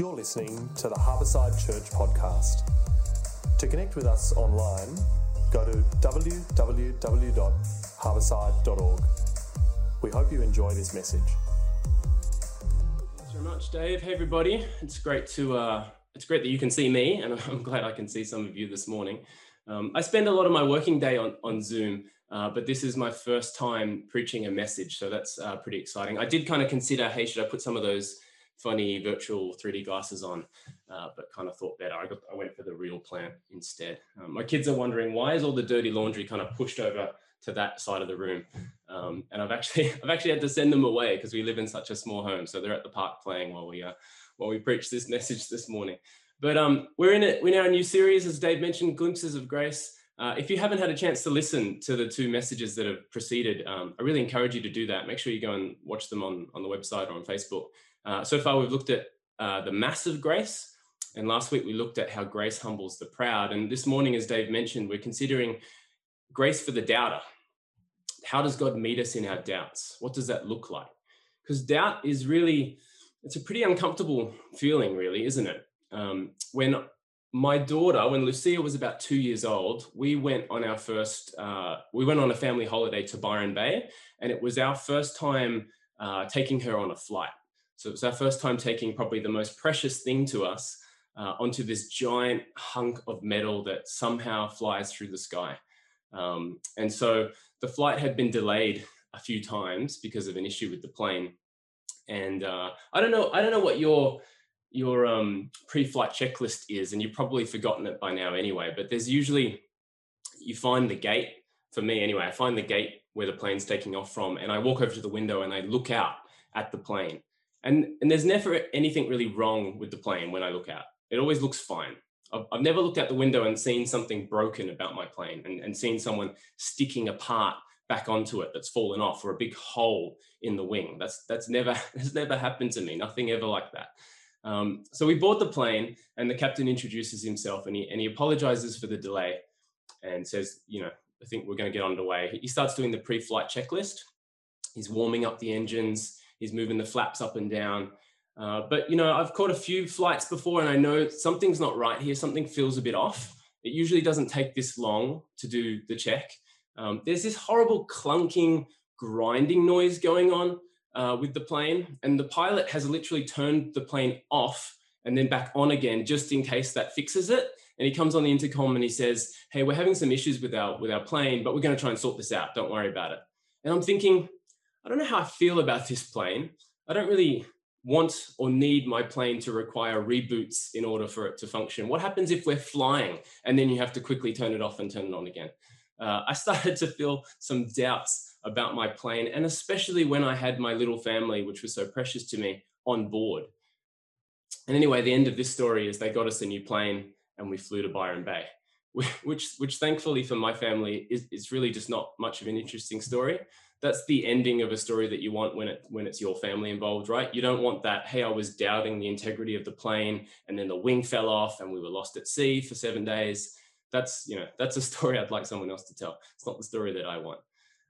You're listening to the Harborside Church podcast. To connect with us online, go to www.harborside.org. We hope you enjoy this message. Thanks very much, Dave. Hey, everybody. It's great to uh, it's great that you can see me, and I'm glad I can see some of you this morning. Um, I spend a lot of my working day on on Zoom, uh, but this is my first time preaching a message, so that's uh, pretty exciting. I did kind of consider, hey, should I put some of those funny virtual 3D glasses on, uh, but kind of thought better. I, got, I went for the real plant instead. Um, my kids are wondering why is all the dirty laundry kind of pushed over to that side of the room, um, and I've actually I've actually had to send them away because we live in such a small home. So they're at the park playing while we uh, while we preach this message this morning. But um, we're in it. We're in our new series, as Dave mentioned, glimpses of grace. Uh, if you haven't had a chance to listen to the two messages that have preceded, um, I really encourage you to do that. Make sure you go and watch them on, on the website or on Facebook. Uh, so far, we've looked at uh, the massive grace. And last week, we looked at how grace humbles the proud. And this morning, as Dave mentioned, we're considering grace for the doubter. How does God meet us in our doubts? What does that look like? Because doubt is really, it's a pretty uncomfortable feeling, really, isn't it? Um, when my daughter, when Lucia was about two years old, we went on our first, uh, we went on a family holiday to Byron Bay, and it was our first time uh, taking her on a flight. So it was our first time taking probably the most precious thing to us uh, onto this giant hunk of metal that somehow flies through the sky. Um, and so the flight had been delayed a few times because of an issue with the plane. And uh, I don't know, I don't know what your your um, pre-flight checklist is, and you've probably forgotten it by now anyway. But there's usually you find the gate for me anyway. I find the gate where the plane's taking off from, and I walk over to the window and I look out at the plane and and there's never anything really wrong with the plane when I look out. It always looks fine. I've, I've never looked out the window and seen something broken about my plane and, and seen someone sticking a part back onto it that's fallen off or a big hole in the wing. That's that's never that's never happened to me. Nothing ever like that. Um, so we board the plane and the captain introduces himself and he and he apologizes for the delay and says, you know, I think we're going to get underway. He starts doing the pre-flight checklist. He's warming up the engines he's moving the flaps up and down. Uh, but you know, I've caught a few flights before, and I know something's not right here. Something feels a bit off. It usually doesn't take this long to do the check. Um, there's this horrible clunking, grinding noise going on uh, with the plane, and the pilot has literally turned the plane off and then back on again, just in case that fixes it. And he comes on the intercom and he says, "Hey, we're having some issues with our with our plane, but we're going to try and sort this out. Don't worry about it." And I'm thinking, I don't know how I feel about this plane. I don't really want or need my plane to require reboots in order for it to function. What happens if we're flying and then you have to quickly turn it off and turn it on again? Uh, I started to feel some doubts about my plane, and especially when I had my little family, which was so precious to me, on board. And anyway, the end of this story is they got us a new plane and we flew to Byron Bay, which, which thankfully for my family is, is really just not much of an interesting story that's the ending of a story that you want when it when it's your family involved right? You don't want that hey i was doubting the integrity of the plane and then the wing fell off and we were lost at sea for seven days. That's you know that's a story i'd like someone else to tell. It's not the story that i want.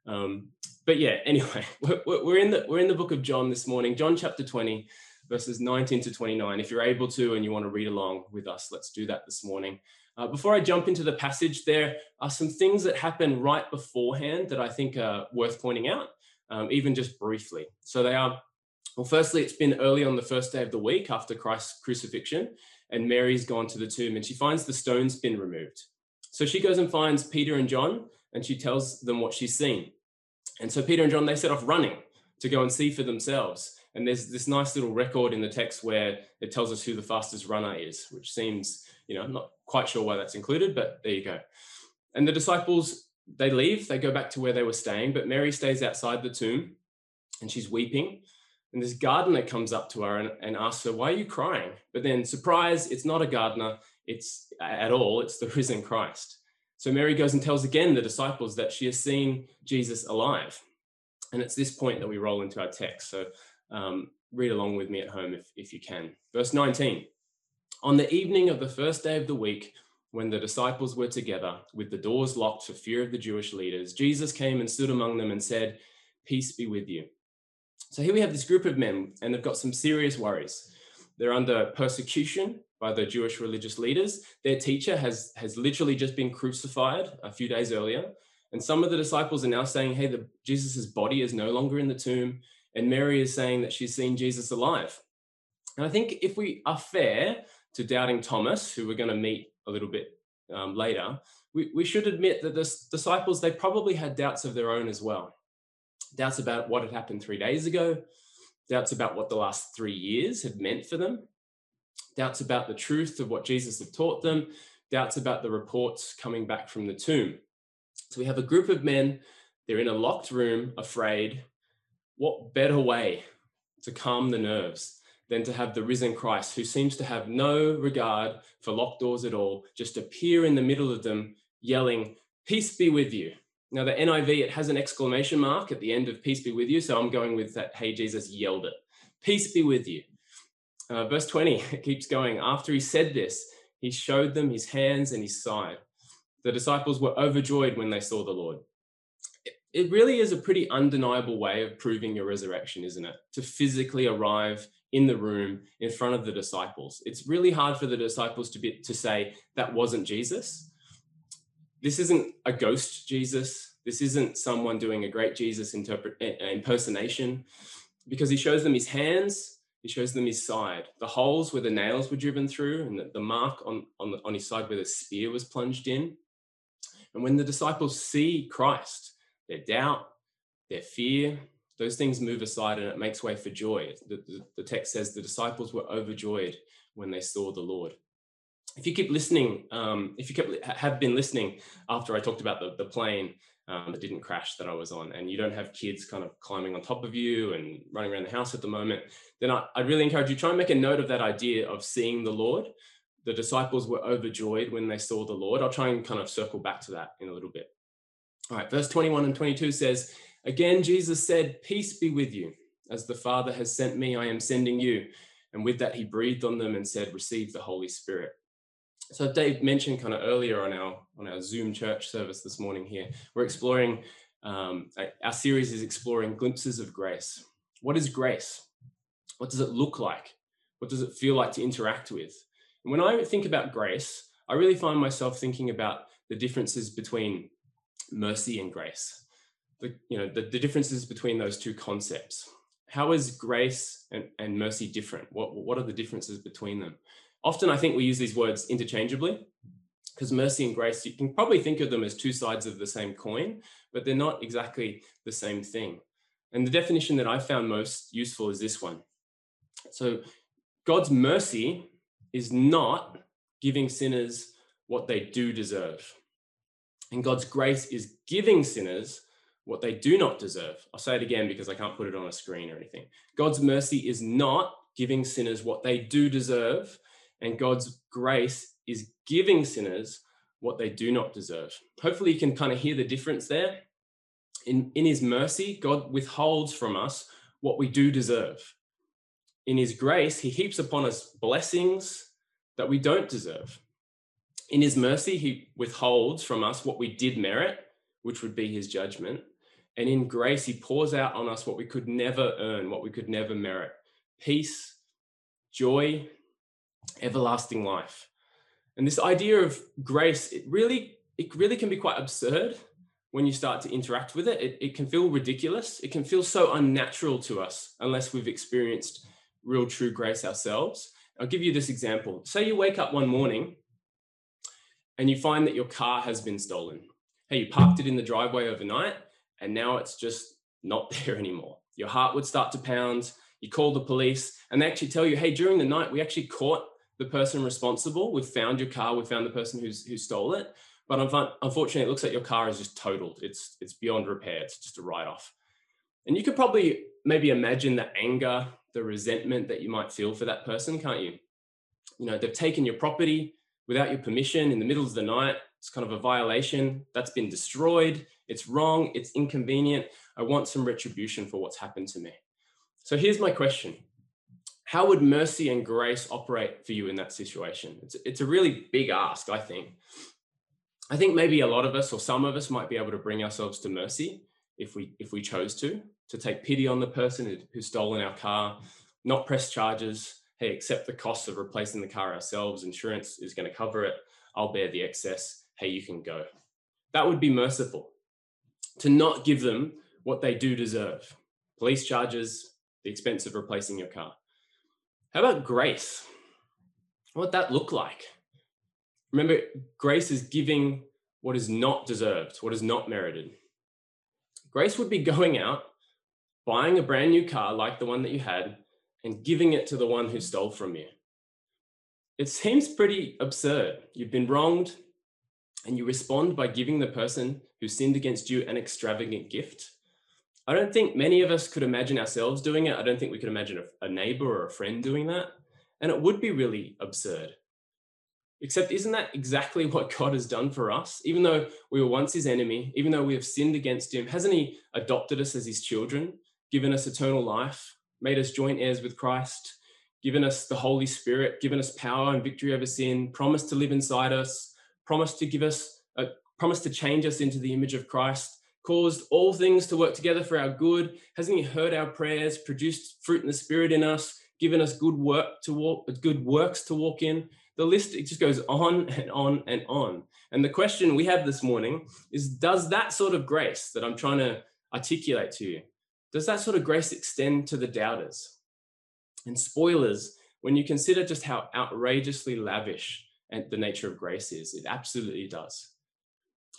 Um, but yeah anyway we're, we're in the we're in the book of john this morning john chapter 20 verses 19 to 29 if you're able to and you want to read along with us let's do that this morning uh, before I jump into the passage, there are some things that happen right beforehand that I think are worth pointing out, um, even just briefly. So they are, well, firstly, it's been early on the first day of the week after Christ's crucifixion, and Mary's gone to the tomb and she finds the stone's been removed. So she goes and finds Peter and John and she tells them what she's seen. And so Peter and John, they set off running to go and see for themselves. And there's this nice little record in the text where it tells us who the fastest runner is, which seems, you know, I'm not quite sure why that's included, but there you go. And the disciples, they leave, they go back to where they were staying, but Mary stays outside the tomb and she's weeping. And this gardener comes up to her and, and asks her, Why are you crying? But then, surprise, it's not a gardener, it's at all, it's the risen Christ. So Mary goes and tells again the disciples that she has seen Jesus alive. And it's this point that we roll into our text. So um, read along with me at home if, if you can. Verse 19 On the evening of the first day of the week, when the disciples were together with the doors locked for fear of the Jewish leaders, Jesus came and stood among them and said, Peace be with you. So here we have this group of men, and they've got some serious worries. They're under persecution by the Jewish religious leaders. Their teacher has, has literally just been crucified a few days earlier. And some of the disciples are now saying, hey, Jesus' body is no longer in the tomb. And Mary is saying that she's seen Jesus alive. And I think if we are fair to doubting Thomas, who we're going to meet a little bit um, later, we, we should admit that the disciples, they probably had doubts of their own as well. Doubts about what had happened three days ago, doubts about what the last three years had meant for them, doubts about the truth of what Jesus had taught them, doubts about the reports coming back from the tomb. So we have a group of men, they're in a locked room, afraid. What better way to calm the nerves than to have the risen Christ, who seems to have no regard for locked doors at all, just appear in the middle of them, yelling, Peace be with you. Now, the NIV, it has an exclamation mark at the end of peace be with you. So I'm going with that, hey, Jesus yelled it. Peace be with you. Uh, verse 20, it keeps going. After he said this, he showed them his hands and his side. The disciples were overjoyed when they saw the Lord. It, it really is a pretty undeniable way of proving your resurrection, isn't it? To physically arrive in the room in front of the disciples. It's really hard for the disciples to be to say that wasn't Jesus. This isn't a ghost Jesus. This isn't someone doing a great Jesus interpret, eh, eh, impersonation because he shows them his hands, he shows them his side, the holes where the nails were driven through, and the, the mark on, on, the, on his side where the spear was plunged in. And when the disciples see Christ, their doubt, their fear, those things move aside and it makes way for joy. The, the, the, text says the disciples were overjoyed when they saw the Lord. If you keep listening, um, if you kept, have been listening after I talked about the, the plane um, that didn't crash that I was on, and you don't have kids kind of climbing on top of you and running around the house at the moment, then I, I'd really encourage you try and make a note of that idea of seeing the Lord. The disciples were overjoyed when they saw the Lord. I'll try and kind of circle back to that in a little bit. All right, verse 21 and 22 says, Again, Jesus said, Peace be with you. As the Father has sent me, I am sending you. And with that, he breathed on them and said, Receive the Holy Spirit. So Dave mentioned kind of earlier on our on our Zoom church service this morning here, we're exploring um, our series is exploring glimpses of grace. What is grace? What does it look like? What does it feel like to interact with? And when I think about grace, I really find myself thinking about the differences between mercy and grace the, you know, the, the differences between those two concepts. How is grace and, and mercy different? What, what are the differences between them? Often I think we use these words interchangeably because mercy and grace, you can probably think of them as two sides of the same coin, but they're not exactly the same thing. And the definition that I found most useful is this one. So God's mercy is not giving sinners what they do deserve. And God's grace is giving sinners what they do not deserve. I'll say it again because I can't put it on a screen or anything. God's mercy is not giving sinners what they do deserve, and God's grace is giving sinners what they do not deserve. Hopefully, you can kind of hear the difference there. In, in His mercy, God withholds from us what we do deserve. In His grace, He heaps upon us blessings that we don't deserve. In His mercy, He withholds from us what we did merit, which would be His judgment. And in grace, he pours out on us what we could never earn, what we could never merit peace, joy, everlasting life. And this idea of grace, it really, it really can be quite absurd when you start to interact with it. it. It can feel ridiculous. It can feel so unnatural to us unless we've experienced real true grace ourselves. I'll give you this example. Say you wake up one morning and you find that your car has been stolen. Hey, you parked it in the driveway overnight and now it's just not there anymore. Your heart would start to pound. You call the police, and they actually tell you, "Hey, during the night, we actually caught the person responsible. We found your car. We found the person who's who stole it. But unfortunately, it looks like your car is just totaled. It's it's beyond repair. It's just a write off." And you could probably maybe imagine the anger, the resentment that you might feel for that person, can't you? You know, they've taken your property without your permission in the middle of the night. It's kind of a violation that's been destroyed. It's wrong. It's inconvenient. I want some retribution for what's happened to me. So here's my question How would mercy and grace operate for you in that situation? It's, it's a really big ask, I think. I think maybe a lot of us or some of us might be able to bring ourselves to mercy if we if we chose to to take pity on the person who's stolen our car, not press charges, hey, accept the cost of replacing the car ourselves. Insurance is going to cover it. I'll bear the excess. Hey, you can go. That would be merciful. To not give them what they do deserve police charges, the expense of replacing your car. How about grace? What that look like? Remember, grace is giving what is not deserved, what is not merited. Grace would be going out, buying a brand new car like the one that you had, and giving it to the one who stole from you. It seems pretty absurd. You've been wronged, and you respond by giving the person who sinned against you an extravagant gift. I don't think many of us could imagine ourselves doing it. I don't think we could imagine a, a neighbor or a friend doing that. And it would be really absurd. Except, isn't that exactly what God has done for us? Even though we were once his enemy, even though we have sinned against him, hasn't he adopted us as his children, given us eternal life, made us joint heirs with Christ, given us the Holy Spirit, given us power and victory over sin, promised to live inside us, promised to give us, uh, a, promised to change us into the image of Christ, caused all things to work together for our good? Hasn't he heard our prayers, produced fruit in the Spirit in us, given us good work to walk, good works to walk in? the list it just goes on and on and on and the question we have this morning is does that sort of grace that i'm trying to articulate to you does that sort of grace extend to the doubters and spoilers when you consider just how outrageously lavish and the nature of grace is it absolutely does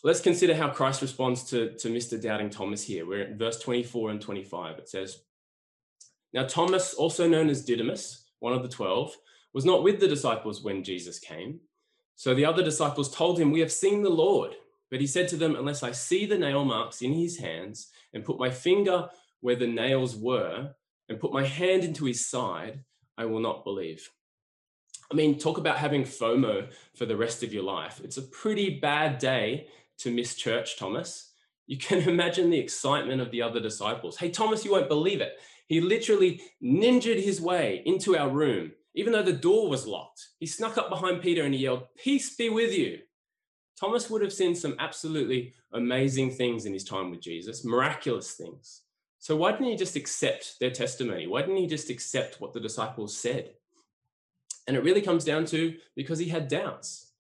let's consider how christ responds to, to mr doubting thomas here we're in verse 24 and 25 it says now thomas also known as didymus one of the 12 was not with the disciples when Jesus came. So the other disciples told him, We have seen the Lord. But he said to them, Unless I see the nail marks in his hands and put my finger where the nails were and put my hand into his side, I will not believe. I mean, talk about having FOMO for the rest of your life. It's a pretty bad day to miss church, Thomas. You can imagine the excitement of the other disciples. Hey, Thomas, you won't believe it. He literally ninjaed his way into our room even though the door was locked, he snuck up behind Peter and he yelled, Peace be with you. Thomas would have seen some absolutely amazing things in his time with Jesus, miraculous things. So why didn't he just accept their testimony? Why didn't he just accept what the disciples said? And it really comes down to because he had doubts.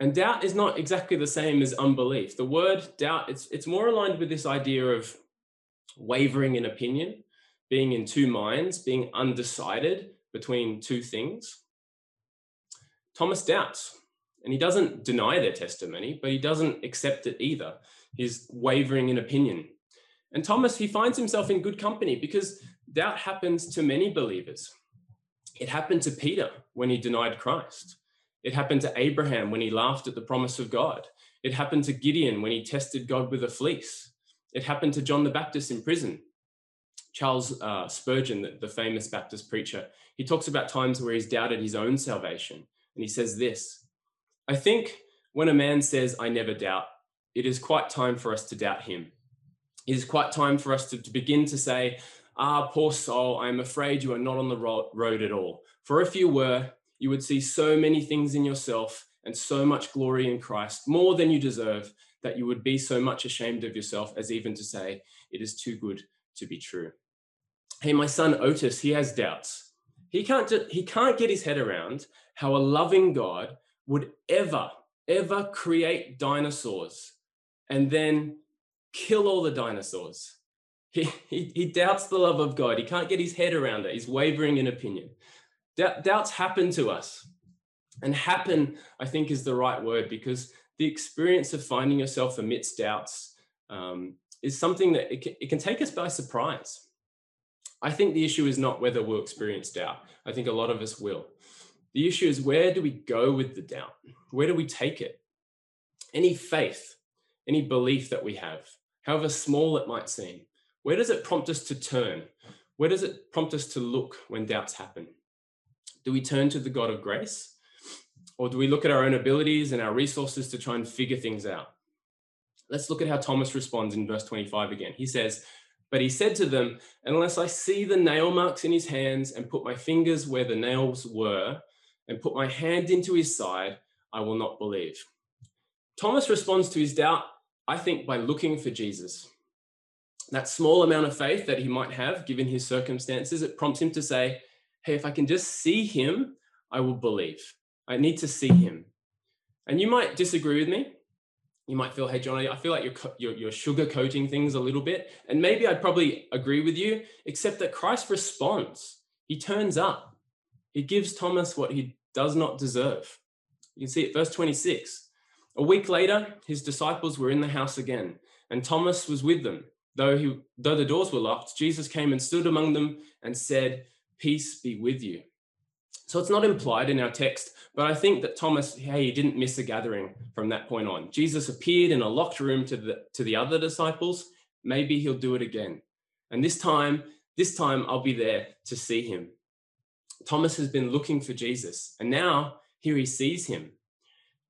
And doubt is not exactly the same as unbelief. The word doubt, it's, it's more aligned with this idea of wavering in opinion, being in two minds, being undecided, between two things. Thomas doubts, and he doesn't deny their testimony, but he doesn't accept it either. He's wavering in opinion. And Thomas, he finds himself in good company because doubt happens to many believers. It happened to Peter when he denied Christ. It happened to Abraham when he laughed at the promise of God. It happened to Gideon when he tested God with a fleece. It happened to John the Baptist in prison. Charles uh, Spurgeon, the, the famous Baptist preacher, he talks about times where he's doubted his own salvation. And he says this I think when a man says, I never doubt, it is quite time for us to doubt him. It is quite time for us to, to begin to say, Ah, poor soul, I am afraid you are not on the road at all. For if you were, you would see so many things in yourself and so much glory in Christ, more than you deserve, that you would be so much ashamed of yourself as even to say, It is too good to be true. Hey, my son Otis, he has doubts. He can't, he can't get his head around how a loving God would ever, ever create dinosaurs and then kill all the dinosaurs. He, he, doubts the love of God. He can't get his head around it. He's wavering in opinion. doubts happen to us. And happen, I think, is the right word because the experience of finding yourself amidst doubts um, is something that it can, it can take us by surprise. I think the issue is not whether we'll experience doubt. I think a lot of us will. The issue is where do we go with the doubt? Where do we take it? Any faith, any belief that we have, however small it might seem, where does it prompt us to turn? Where does it prompt us to look when doubts happen? Do we turn to the God of grace? Or do we look at our own abilities and our resources to try and figure things out? Let's look at how Thomas responds in verse 25 again. He says, but he said to them, Unless I see the nail marks in his hands and put my fingers where the nails were and put my hand into his side, I will not believe. Thomas responds to his doubt, I think, by looking for Jesus. That small amount of faith that he might have, given his circumstances, it prompts him to say, hey, if I can just see him, I will believe. I need to see him. And you might disagree with me. You might feel, hey, Johnny, I feel like you're, you're, you're sugarcoating things a little bit. And maybe I'd probably agree with you, except that Christ responds. He turns up. He gives Thomas what he does not deserve. You can see it, verse 26. A week later, his disciples were in the house again, and Thomas was with them. Though, he, though the doors were locked, Jesus came and stood among them and said, Peace be with you. So it's not implied in our text, but I think that Thomas, hey, he didn't miss a gathering from that point on. Jesus appeared in a locked room to the, to the other disciples. Maybe he'll do it again. And this time, this time I'll be there to see him. Thomas has been looking for Jesus, and now here he sees him.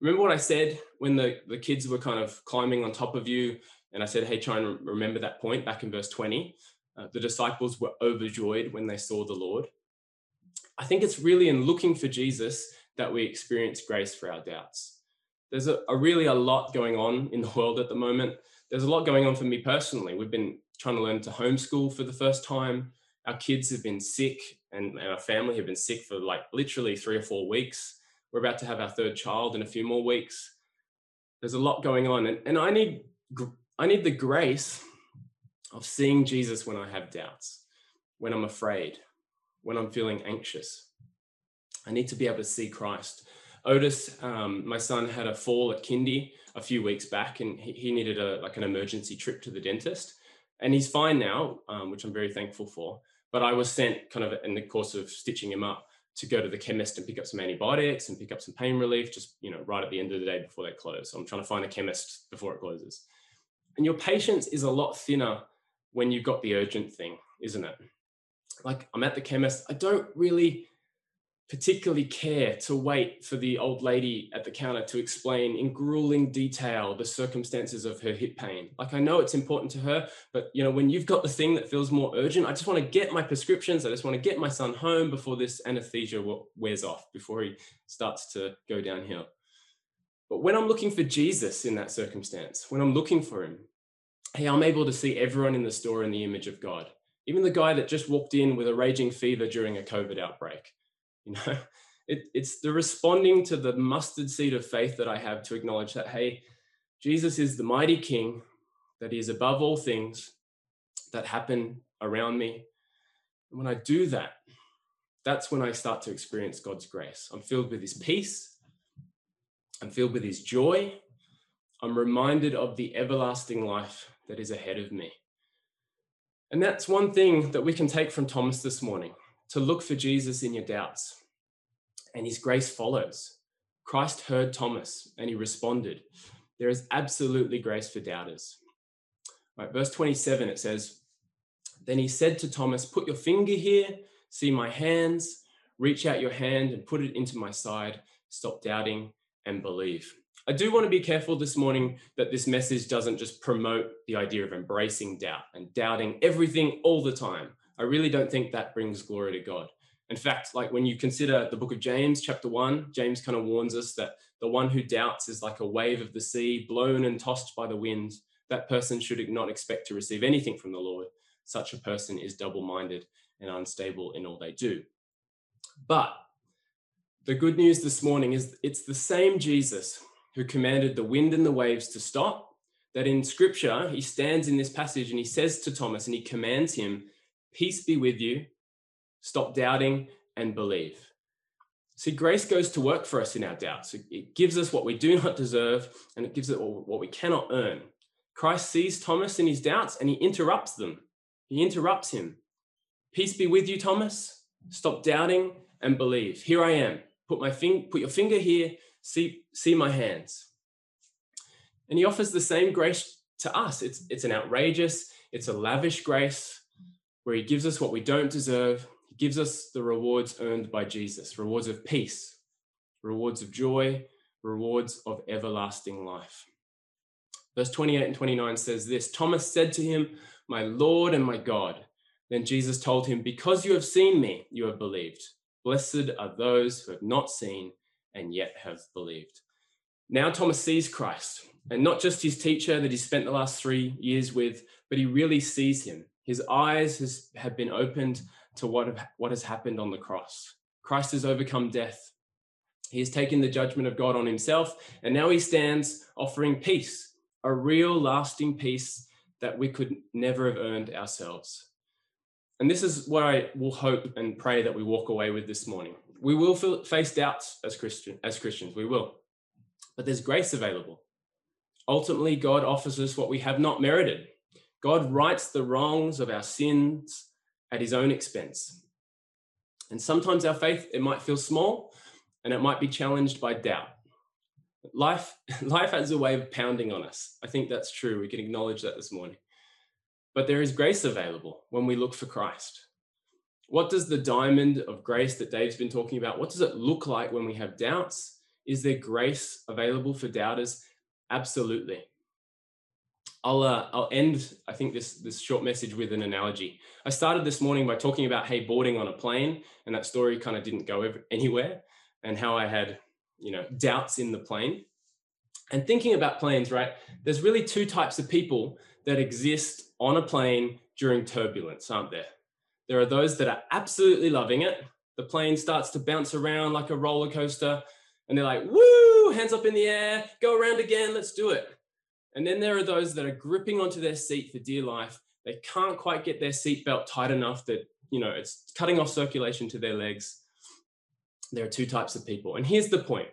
Remember what I said when the, the kids were kind of climbing on top of you and I said, hey, try and remember that point back in verse 20. Uh, the disciples were overjoyed when they saw the Lord. I think it's really in looking for Jesus that we experience grace for our doubts. There's a, a, really a lot going on in the world at the moment. There's a lot going on for me personally. We've been trying to learn to homeschool for the first time. Our kids have been sick and, and our family have been sick for like literally three or four weeks. We're about to have our third child in a few more weeks. There's a lot going on. And, and I need I need the grace of seeing Jesus when I have doubts, when I'm afraid, when I'm feeling anxious. I need to be able to see Christ. Otis, um, my son, had a fall at kindy a few weeks back, and he, he, needed a like an emergency trip to the dentist. And he's fine now, um, which I'm very thankful for. But I was sent kind of in the course of stitching him up to go to the chemist and pick up some antibiotics and pick up some pain relief, just you know, right at the end of the day before they close. So I'm trying to find a chemist before it closes. And your patience is a lot thinner when you've got the urgent thing, isn't it? Like I'm at the chemist, I don't really particularly care to wait for the old lady at the counter to explain in grueling detail the circumstances of her hip pain. Like I know it's important to her, but you know when you've got the thing that feels more urgent, I just want to get my prescriptions. I just want to get my son home before this anesthesia wears off, before he starts to go downhill. But when I'm looking for Jesus in that circumstance, when I'm looking for him, hey, I'm able to see everyone in the store in the image of God. Even the guy that just walked in with a raging fever during a COVID outbreak. You know, it, it's the responding to the mustard seed of faith that I have to acknowledge that, hey, Jesus is the mighty King, that he is above all things that happen around me. And when I do that, that's when I start to experience God's grace. I'm filled with his peace, I'm filled with his joy. I'm reminded of the everlasting life that is ahead of me. And that's one thing that we can take from Thomas this morning to look for Jesus in your doubts. And his grace follows. Christ heard Thomas and he responded. There is absolutely grace for doubters. Right, verse 27, it says, Then he said to Thomas, Put your finger here, see my hands, reach out your hand and put it into my side. Stop doubting and believe. I do want to be careful this morning that this message doesn't just promote the idea of embracing doubt and doubting everything all the time. I really don't think that brings glory to God. In fact, like when you consider the book of James, chapter one, James kind of warns us that the one who doubts is like a wave of the sea, blown and tossed by the wind. That person should not expect to receive anything from the Lord. Such a person is double minded and unstable in all they do. But the good news this morning is it's the same Jesus who commanded the wind and the waves to stop. That in scripture, he stands in this passage and he says to Thomas and he commands him, Peace be with you, stop doubting and believe. See, grace goes to work for us in our doubts. It gives us what we do not deserve and it gives us what we cannot earn. Christ sees Thomas in his doubts and he interrupts them. He interrupts him. Peace be with you, Thomas. Stop doubting and believe. Here I am. Put my finger, put your finger here, see, see my hands. And he offers the same grace to us. It's, it's an outrageous, it's a lavish grace where he gives us what we don't deserve. He gives us the rewards earned by Jesus rewards of peace, rewards of joy, rewards of everlasting life. Verse 28 and 29 says this Thomas said to him, My Lord and my God. Then Jesus told him, Because you have seen me, you have believed. Blessed are those who have not seen and yet have believed. Now Thomas sees Christ, and not just his teacher that he spent the last three years with, but he really sees him. His eyes has, have been opened, to what, what has happened on the cross. Christ has overcome death. He has taken the judgment of God on himself, and now he stands offering peace, a real lasting peace that we could never have earned ourselves. And this is what I will hope and pray that we walk away with this morning. We will face doubts as Christian as Christians, we will. But there's grace available. Ultimately, God offers us what we have not merited. God rights the wrongs of our sins at his own expense. And sometimes our faith, it might feel small and it might be challenged by doubt. Life, life has a way of pounding on us. I think that's true. We can acknowledge that this morning. But there is grace available when we look for Christ. What does the diamond of grace that Dave's been talking about, what does it look like when we have doubts? Is there grace available for doubters? Absolutely. I'll, uh, I'll end, I think, this, this short message with an analogy. I started this morning by talking about, hey, boarding on a plane, and that story kind of didn't go anywhere, and how I had, you know, doubts in the plane. And thinking about planes, right, there's really two types of people that exist on a plane during turbulence, aren't there? There are those that are absolutely loving it. The plane starts to bounce around like a roller coaster, and they're like, woo, hands up in the air, go around again, let's do it. And then there are those that are gripping onto their seat for dear life. They can't quite get their seatbelt tight enough that, you know, it's cutting off circulation to their legs. There are two types of people. And here's the point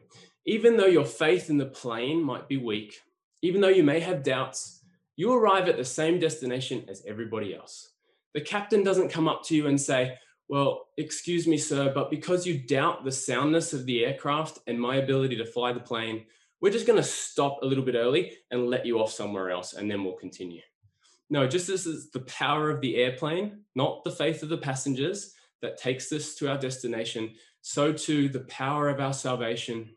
even though your faith in the plane might be weak, even though you may have doubts, you arrive at the same destination as everybody else. The captain doesn't come up to you and say, Well, excuse me, sir, but because you doubt the soundness of the aircraft and my ability to fly the plane, we're just going to stop a little bit early and let you off somewhere else, and then we'll continue. No, just as is the power of the airplane, not the faith of the passengers, that takes us to our destination, so too the power of our salvation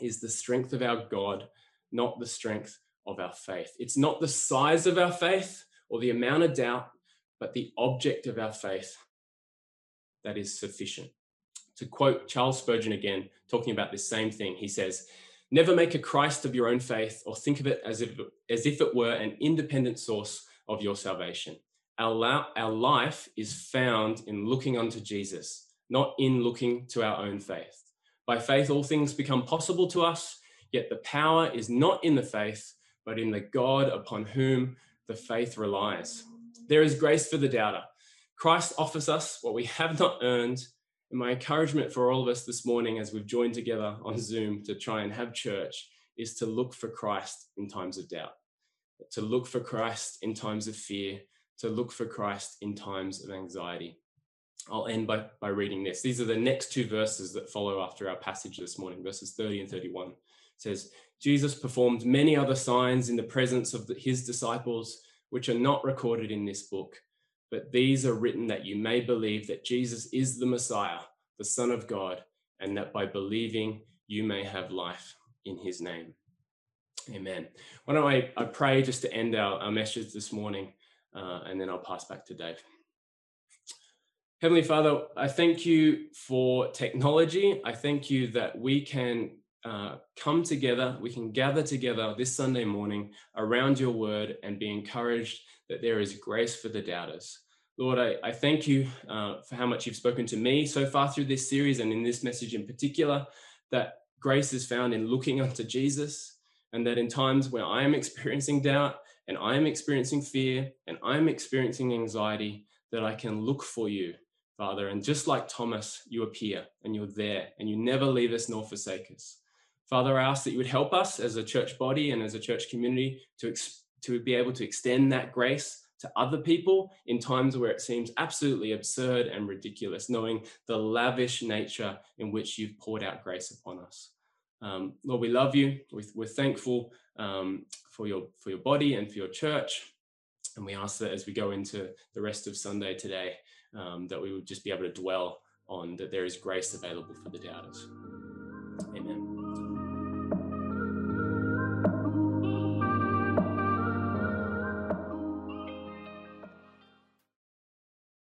is the strength of our God, not the strength of our faith. It's not the size of our faith or the amount of doubt, but the object of our faith that is sufficient. To quote Charles Spurgeon again, talking about this same thing, he says, Never make a Christ of your own faith or think of it as if, as if it were an independent source of your salvation. Our, our life is found in looking unto Jesus, not in looking to our own faith. By faith, all things become possible to us, yet the power is not in the faith, but in the God upon whom the faith relies. There is grace for the doubter. Christ offers us what we have not earned and my encouragement for all of us this morning, as we've joined together on Zoom to try and have church, is to look for Christ in times of doubt, to look for Christ in times of fear, to look for Christ in times of anxiety. I'll end by, by reading this. These are the next two verses that follow after our passage this morning, verses 30 and 31. It says, Jesus performed many other signs in the presence of his disciples, which are not recorded in this book but these are written that you may believe that Jesus is the Messiah, the Son of God, and that by believing you may have life in his name. Amen. Why don't I, I pray just to end our, our message this morning, uh, and then I'll pass back to Dave. Heavenly Father, I thank you for technology. I thank you that we can uh, come together, we can gather together this Sunday morning around your word and be encouraged that there is grace for the doubters. Lord, I, I thank you uh, for how much you've spoken to me so far through this series and in this message in particular, that grace is found in looking unto Jesus, and that in times where I am experiencing doubt and I am experiencing fear and I'm experiencing anxiety, that I can look for you, Father. And just like Thomas, you appear and you're there and you never leave us nor forsake us. Father, I ask that you would help us as a church body and as a church community to, ex- to be able to extend that grace to other people in times where it seems absolutely absurd and ridiculous, knowing the lavish nature in which you've poured out grace upon us. Um, Lord, we love you. We're, thankful um, for your for your body and for your church, and we ask that as we go into the rest of Sunday today, um, that we would just be able to dwell on that there is grace available for the doubters. Amen.